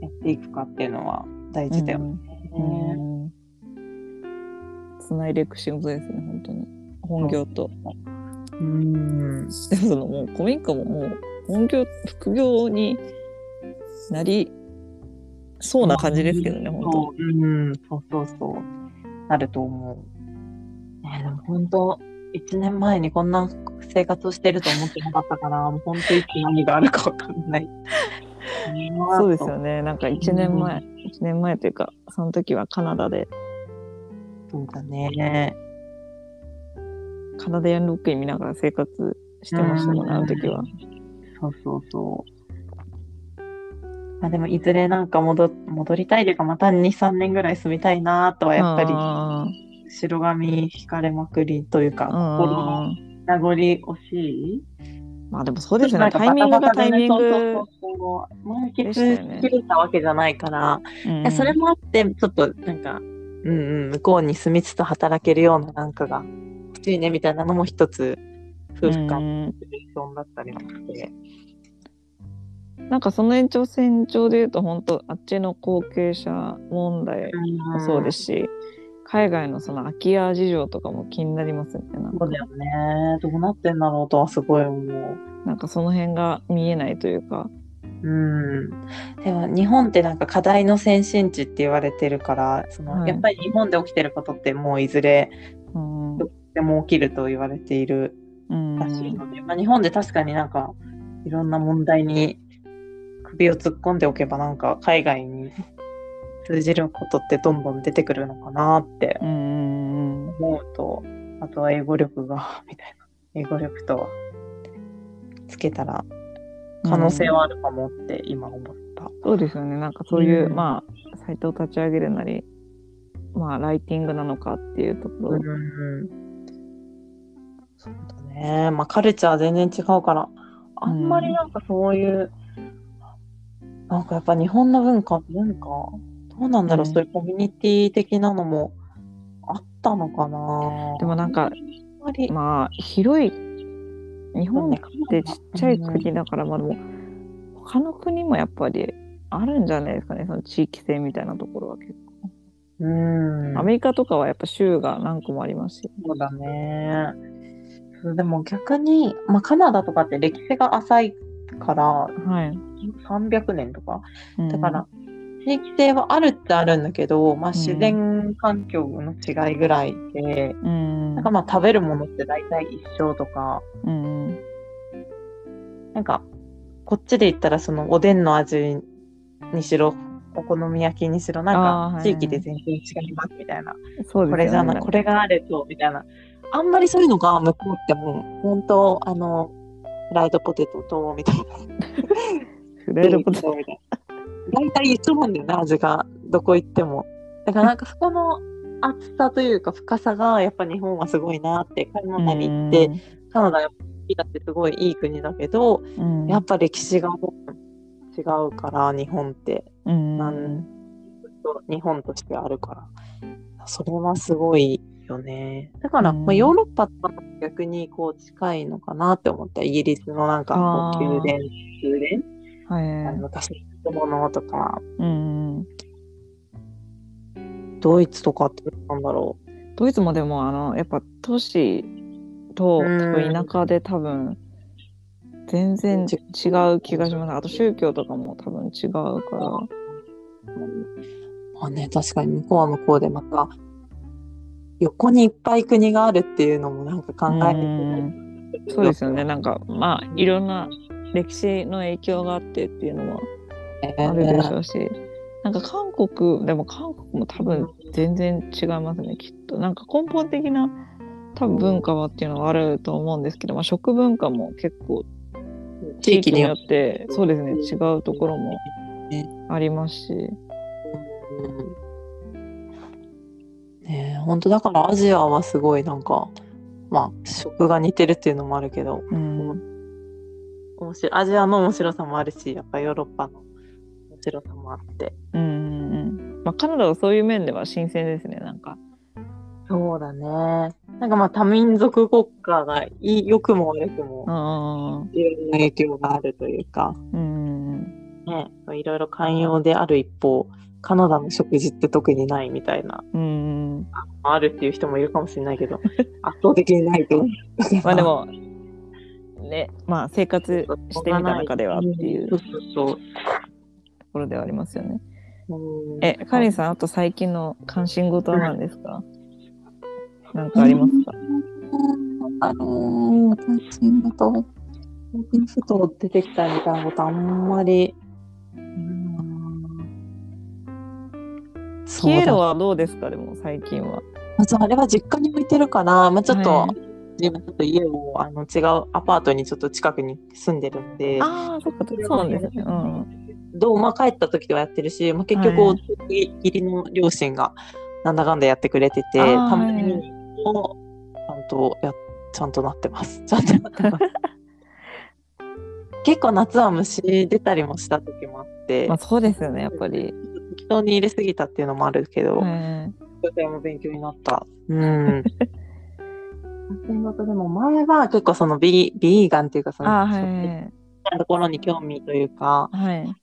やっていくかっていうのは大事だよね。うん。つないでいく仕事ですね本当に本業とうん。でもそのもう古民家ももう本業副業になりそうな感じですけどね、本そう、うん、そうそうそう。なると思う。ね、でも本当、1年前にこんな生活をしてると思ってなかったから、もう本当いつ何があるかわかんない。当。そうですよね。なんか1年前、一年前というか、その時はカナダで、そうだね。カナダヤンロックイン見ながら生活してましたもんね、あの時は。そうそうそう。まあでもいずれなんか戻戻りたいというかまた2、3年ぐらい住みたいなとはやっぱりあ白髪引かれまくりというかー心のうん名残惜しいまあでもそうですよね。タイミングがタイミング。そうしきれたわけじゃないから、うんそれもあってちょっとなんか、うんうん、向こうに住みつつ働けるようななんかが欲しいねみたいなのも一つ夫婦間うんのシチュエーションだったりもして。なんかその延長線上で言うと本当あっちの後継者問題もそうですし、海外のその空き家事情とかも気になりますよね。そうだよね。どうなってんだろうとはすごい思う。なんかその辺が見えないというか。うん。でも日本ってなんか課題の先進地って言われてるから、その、はいやっぱり日本で起きてることってもういずれうん。でも起きると言われているうんらしいので、まあ、日本で確かになんかいろんな問題に首を突っ込んでおけばなんか海外に通じることってどんどん出てくるのかなって思うと、あとは英語力が みたいな英語力とつけたら可能性はあるかもって今思った。そうですよね。なんかそういう、うんまあ、サイトを立ち上げるなり、まあ、ライティングなのかっていうところ。うんそうだね。まあカルチャー全然違うから、あんまりなんかそういう、なんかやっぱ日本の文化、文化、どうなんだろう、うんそういうコミュニティ的なのもあったのかな。でもなんか、あんまり、まあ、広い、日本ってちっちゃい国だから、まあでも、他の国もやっぱりあるんじゃないですかね、その地域性みたいなところは結構。うん、アメリカとかはやっぱ州が何個もありますし。そうだね。でも逆に、まあ、カナダとかって歴史が浅いから、はい。300年とか。うんだから、地域性はあるってあるんだけど、まあ、うん自然環境の違いぐらいで、うん。なんかまあ食べるものって大体一緒とか、うん。なんかこっちで言ったらそのおでんの味にしろ、お好み焼きにしろ、なんか地域で全然違いますみたいな。そうですよね。これじゃない、これがあると、みたいな。あんまりそういうのが向こうってもう、本当あの、フライドポテトと、みたいな。フライドポテト。みたいな。大体一緒なんだよね、味が。どこ行っても。だからなんかそこの厚さというか深さが、やっぱ日本はすごいなって、カナダに行って、カナダやっぱ好きだってすごいいい国だけど、うん、やっぱ歴史が違うから、日本って。うん、日本としてあるから。それはすごいよね。だから、うんまあ、ヨーロッパとかと逆にこう近いのかなって思った。イギリスのなんかこう宮殿、宮殿、はいあの昔の建物とか、うん。ドイツとかってなんだろドイツもでも、あの、やっぱ都市と、うん多分田舎で多分、全然違う気がします。あと宗教とかも多分違うから。う。まあね、確かに向こうは向こうでまた、横にいっぱい国があるっていうのもなんか考えてうんそうですよね。なんか、まあ、いろんな歴史の影響があってっていうのもあるでしょうし、なんか韓国、でも韓国も多分全然違いますね、きっと。なんか根本的な多分文化はっていうのはあると思うんですけど、まあ、食文化も結構地域によっって、そうですね、違うところもありますし。本当だからアジアはすごいなんか、まあ、食が似てるっていうのもあるけど、うん、面白いアジアの面白さもあるし、やっぱヨーロッパの面白さもあって。うん、うん。まあ、カナダはそういう面では新鮮ですね、なんか。そうだね。なんかまあ多民族国家が良くも悪くもうん、いろんな影響があるというか、うん、ね、いろいろ寛容である一方、カナダの食事って特にないみたいな、うん。あるっていう人もいるかもしれないけど、圧倒的にないと。まあでも、ねまあ生活してみた中ではっていうと。ころではありますよね。うんえ、カリンさん、あと最近の関心事は何ですか？なんかありますか？あのー、私だと、本当にふと出てきたみたいなことあんまり。んキエロははどうですか？でも最近は。あれは実家に置いてるから、まあ、ちょっと、はい自分ちょっと家をあの違うアパートにちょっと近くに住んでるんで、ああ、そっか、そうなんですね。うん。どうまあ帰った時はやってるし、まあ、結局、はい義理の両親がなんだかんだやってくれてて、たまにはいもちゃんとやちゃんとなってます。ちゃんとなってます。結構夏は虫出たりもした時もあって、まあそうですよね、やっぱり。適当に入れすぎたっていうのもあるけど、はいとても勉強になった。うん。でも前は結構そのビビーガンっていうかその、はいところに興味というか、い。はい。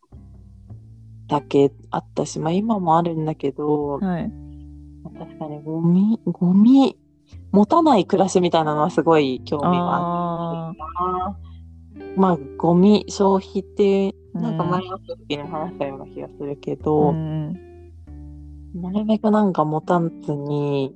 だけあったし、まあ今もあるんだけど、はい。確かにゴミ、ゴミ、持たない暮らしみたいなのはすごい興味がああった。まあゴミ消費ってなんか前の時にも話したような気がするけあ。ど、うん。なるべくなんか持たずに、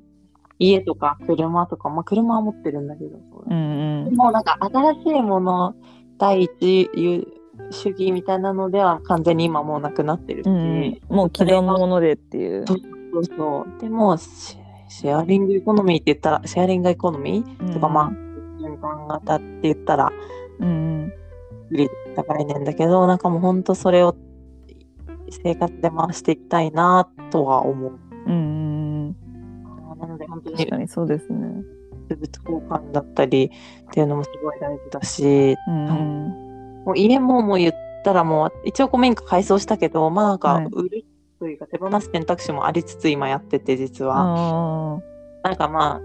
家とか車とか、まあ車は持ってるんだけど、うんうん。もうなんか新しいもの第一優主義みたいなのでは完全に今もうなくなってるし、うんうん、もう既存のものでっていう。そうそうそう。でもシ、シェアリングエコノミーって言ったら、シェアリングエコノミーとか、まあ、循環型って言ったら、うん売り高いねんだけど、なんかもう本当それを生活で回していきたいなとは思う。うん。なので本当に確かにそうですね。物交換だったりっていうのもすごい大事だし、うんうん。もう家ももう言ったらもう一応古民家改装したけど、まあなんかはい売るというか手放す選択肢もありつつ今やってて実は。なんかまあ、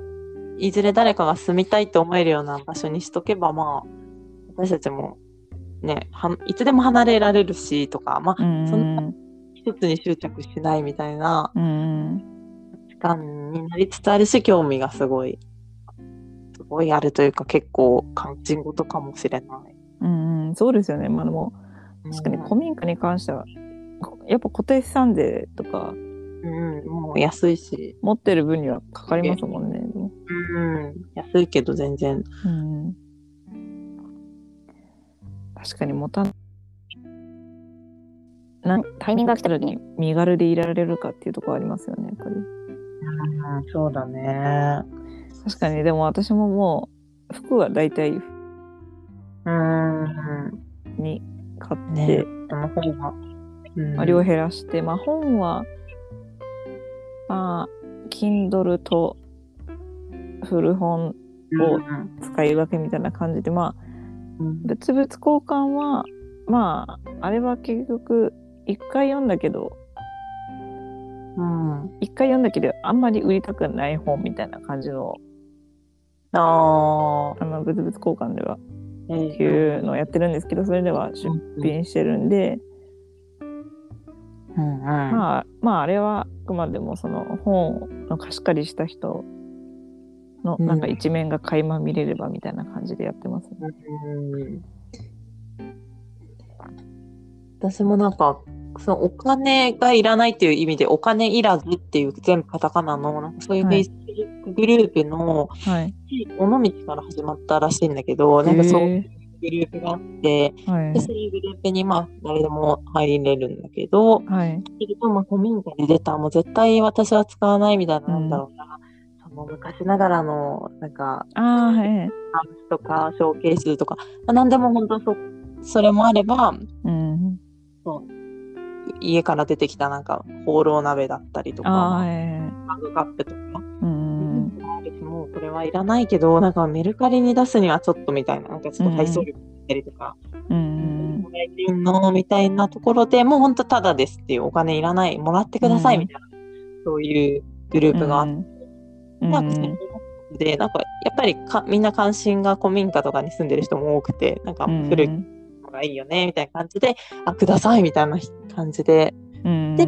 いずれ誰かが住みたいと思えるような場所にしとけばまあ、私たちもね、はいつでも離れられるしとか、まあ、うんそんな一つに執着しないみたいなうん。時間になりつつあるし、興味がすごい、すごいあるというか結構関心事かもしれない。うんうん。そうですよね。まあでも、確かに古民家に関しては、こやっぱ固定資産税とかうん、うんもう安いし、持ってる分にはかかりますもんね。うん、安いけど全然。うん。確かに持たんなんタイミングが来た時に身軽でいられるかっていうところありますよね、やっぱり。うん、そうだね。確かに、でも私ももう服は大体うん、に買って、ねその方が。うんまあ、量減らして、まあ本は、まあ、Kindle と古本を使い分けみたいな感じで、まあ、うん物々交換は、まあ、あれは結局、一回読んだけど、うん。一回読んだけど、あんまり売りたくない本みたいな感じの、ああ。あの、物々交換では、えっていうのをやってるんですけど、それでは出品してるんで、うんうん。まあ、まあ、あれはあくまでもその本の貸し借りした人のうんなんか一面が垣間見れればみたいな感じでやってますね。うん私もなんか、そのお金がいらないっていう意味で、お金いらずっていう全部カタカナの、なんかそういうはい Facebook グループの、はい。尾道から始まったらしいんだけど、なんかそういうへグループがあって、ーはいで、そういうグループにまあ誰でも入れるんだけど、はい。すると、まあ、古民家に出た、もう絶対私は使わないみたいな、なんだろうな、その昔ながらの、なんか、ああ、はい。タンスとか、ショーケースとか、まあ、何でも本当そ、それもあれば、うん。家から出てきたなんか、ホーロー鍋だったりとか、マい。グカップとか、うん。もうこれはいらないけど、なんかメルカリに出すにはちょっとみたいな、なんかちょっと配送料ったりとか、うん。のみたいなところでもう本当ただですっていうお金いらない、もらってくださいみたいな、そういうグループがあって、うん。なんかそういうので、なんかやっぱりかみんな関心が古民家とかに住んでる人も多くて、なんか古いのがいいよねみたいな感じで、あ、くださいみたいな感じで、うん。で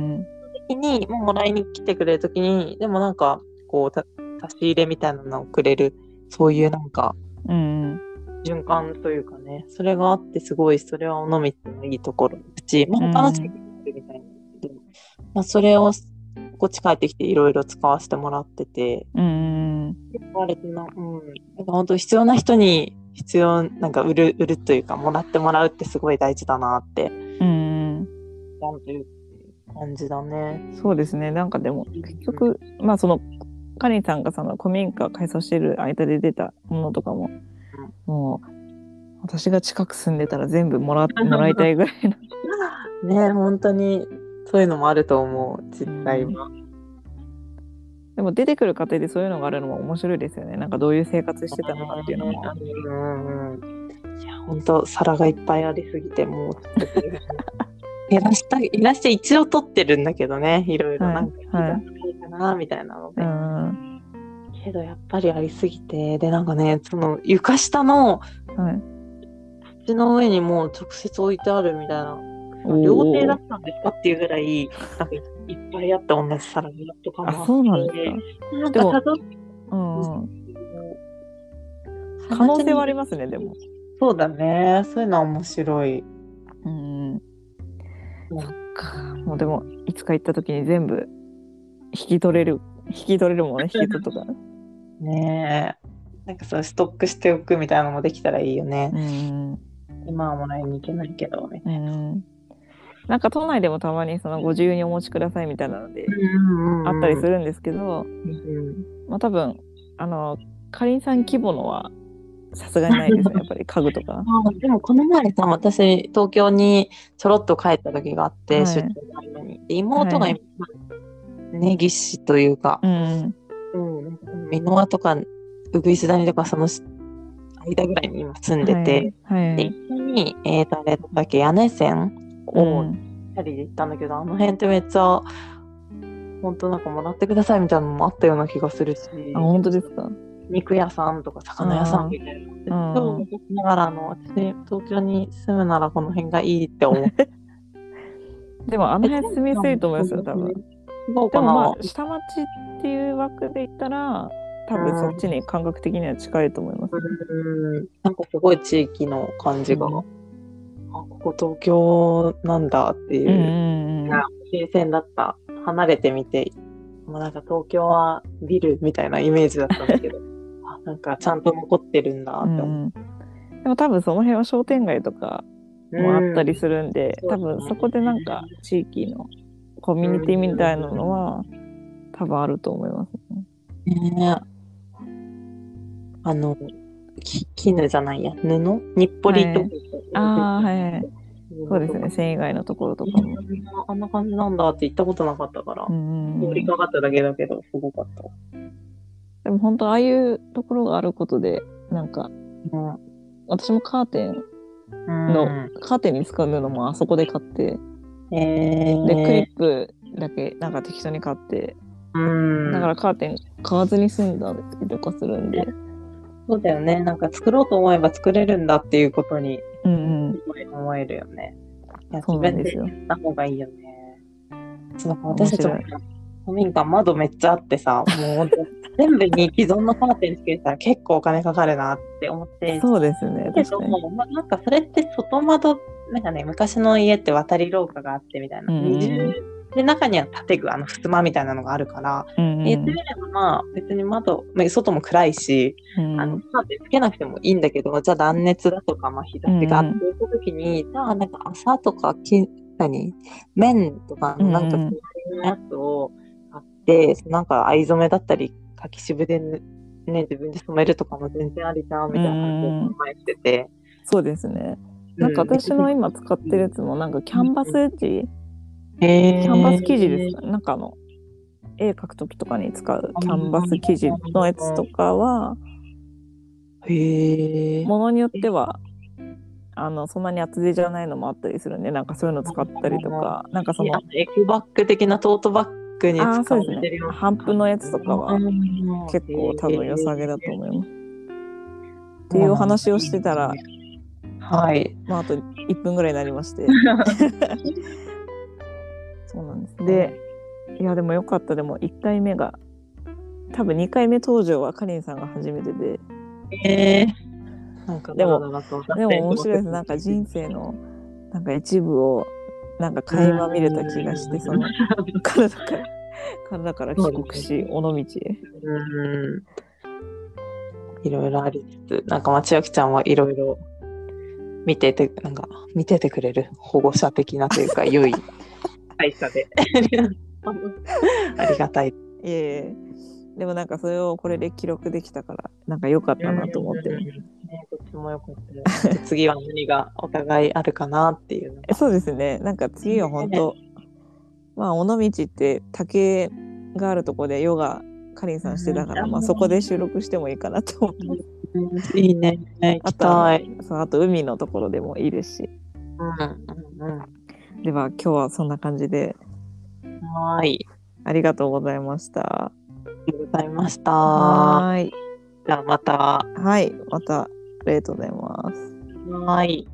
時に、もうもらいに来てくれる時に、でもなんか、こう、た差し入れみたいなのをくれる、そういうなんか、うん。循環というかね、それがあってすごい、それは尾道のいいところだし、まあ、他の地域もあるみたいなんだけど、まあ、それをこっち帰ってきていろいろ使わせてもらってて、うん。な、うん。なんか本当必要な人に必要、なんか売る、売るというか、もらってもらうってすごい大事だなって、うん。なんという感じだね。そうですね。なんかでも、結局、まあその、カリンさんがその古民家改装してる間で出たものとかも、もう、私が近く住んでたら全部もら もらいたいぐらいの。ね本当に、そういうのもあると思う、実際は。でも出てくる過程でそういうのがあるのも面白いですよね。なんかどういう生活してたのかっていうのも。うんうん。いや、本当皿がいっぱいありすぎて、もう、減らした、減らして一応取ってるんだけどね、いろいろなんか、はいはいいいかな、みたいなので。うん。けど、やっぱりありすぎて、で、なんかね、その床下のはい。土の上にもう直接置いてあるみたいな、料亭だったんですか？っていうぐらい、なんかいっぱいあった同じ皿とかもあ、そうなんですなんかたどか。うんうん。可能性はありますね、でも。そうだね。そういうのは面白い。うん。うんそっか。もうでも、いつか行った時に全部引き取れる、引き取れるもの 引き取るとか。ねえ。なんかそうストックしておくみたいなのもできたらいいよね。うん。今はもらいに行けないけどね。うん。なんか都内でもたまにそのご自由にお持ちくださいみたいなのでうんあったりするんですけど、うんまあ多分あのかりんさん規模のはさすがにないですね やっぱり家具とか。あでもこの前さ、私、東京にちょろっと帰った時があって、はい出張の間に。で妹がは今、根岸というか、うん。箕輪とか、うぐいす谷とか、その間ぐらいに今住んでて、はい。はで、い。一緒に、えーと、あれだっけ、屋根線うをんチャリで行ったんだけど、あの辺ってめっちゃ、本当なんかもらってくださいみたいなのもあったような気がするし、あ本当ですか？肉屋さんとか魚屋さんみたいな。うんそう思いながらあの、私、東京に住むならこの辺がいいって思って。でもあの辺住みやすいと思いますよ多分。。そうかな。でもまあ下町っていう枠で言ったら多分そっちに感覚的には近いと思います。うんなんかすごい地域の感じが、うんあ、ここ東京なんだっていうう、ん。新鮮だった。離れてみて、もうなんか東京はビルみたいなイメージだったんだけど、あなんかちゃんと残ってるんだって思うんでも多分その辺は商店街とかう。もあったりするんで、うん多分そこでなんか地域のコミュニティみたいなのは多分あると思いますね。ねあの、き絹じゃないや、布？日暮里とか、ああはいはい。そうですね。繊維街のところとかも。あんな感じなんだって行ったことなかったから、通りかかっただけだけど、すごかった。でも本当ああいうところがあることでなんかうん。私もカーテンの、カーテンに使う布もあそこで買って。えー、でクリップだけなんか適当に買って。うん、だからカーテン買わずに済んだりとかするんで、そうだよね。なんか作ろうと思えば作れるんだっていうことにうんうん、思えるよね。いやそうなんですよ自分でやった方がいいよね。そう私たちも面古民家窓めっちゃあってさ、もう 全部に既存のカーテンつけたら結構お金かかるなって思って。そうですねけ。ども、まあ、なんかそれって外窓、なんかね、昔の家って渡り廊下があってみたいな。うんで、中には建具、あの、襖みたいなのがあるから、うんうん。言ってみればまあ、別に窓、まあ外も暗いし、うん。あの、カーテンつけなくてもいいんだけど、じゃあ断熱だとか、まあ日差しがあっていう時に、じゃあなんか朝とか、き何？綿とかのなんかうん。うん素材のやつを買って、なんか藍染めだったり、柿渋でね、ね自分で染めるとかも全然ありじゃん、みたいな感じで考えてて。そうですね。なんか私の今使ってるやつもなんかキャンバスエッジ、キャンバス生地ですかなんかあの絵描く時とかに使うキャンバス生地のやつとかは。ものによってはあのそんなに厚手じゃないのもあったりするんでなんかそういうの使ったりとかなんかそのエコバッグ的なトートバッグに使われてるような。半分のやつとかはうん結構多分良さげだと思います。っていうお話をしてたら、はい。まあ、あと1分ぐらいになりまして そうなんですでいやでもよかった。でも1回目が多分2回目登場はかりんさんが初めてで。えなんかでもでも線面白いです。なんか人生のなんか一部をなんか垣間見れた気がして、その体から体から帰国し、尾道へ。うん。いろいろありつつ、なんかまあ千秋ちゃんはいろいろ見てて、なんか見ててくれる保護者的なというか、良い会社で。ありがたい。いえいえ。でもなんかそれをこれで記録できたから、なんか良かったなと思ってね。うんねどっちもよかったです。次は何がお互いあるかなっていうのが。そうですね。なんか次は本当、まあ尾道って竹があるとこでヨガかりんさんしてたから、うんまあそこで収録してもいいかなと思って。いいね。行きあとはたい。そうあと海のところでもいいですし。うんうんうん。では今日はそんな感じで。はい。ありがとうございました。ありがとうございました。はい。じゃあまた。はい。また。ありがとうございます。はい。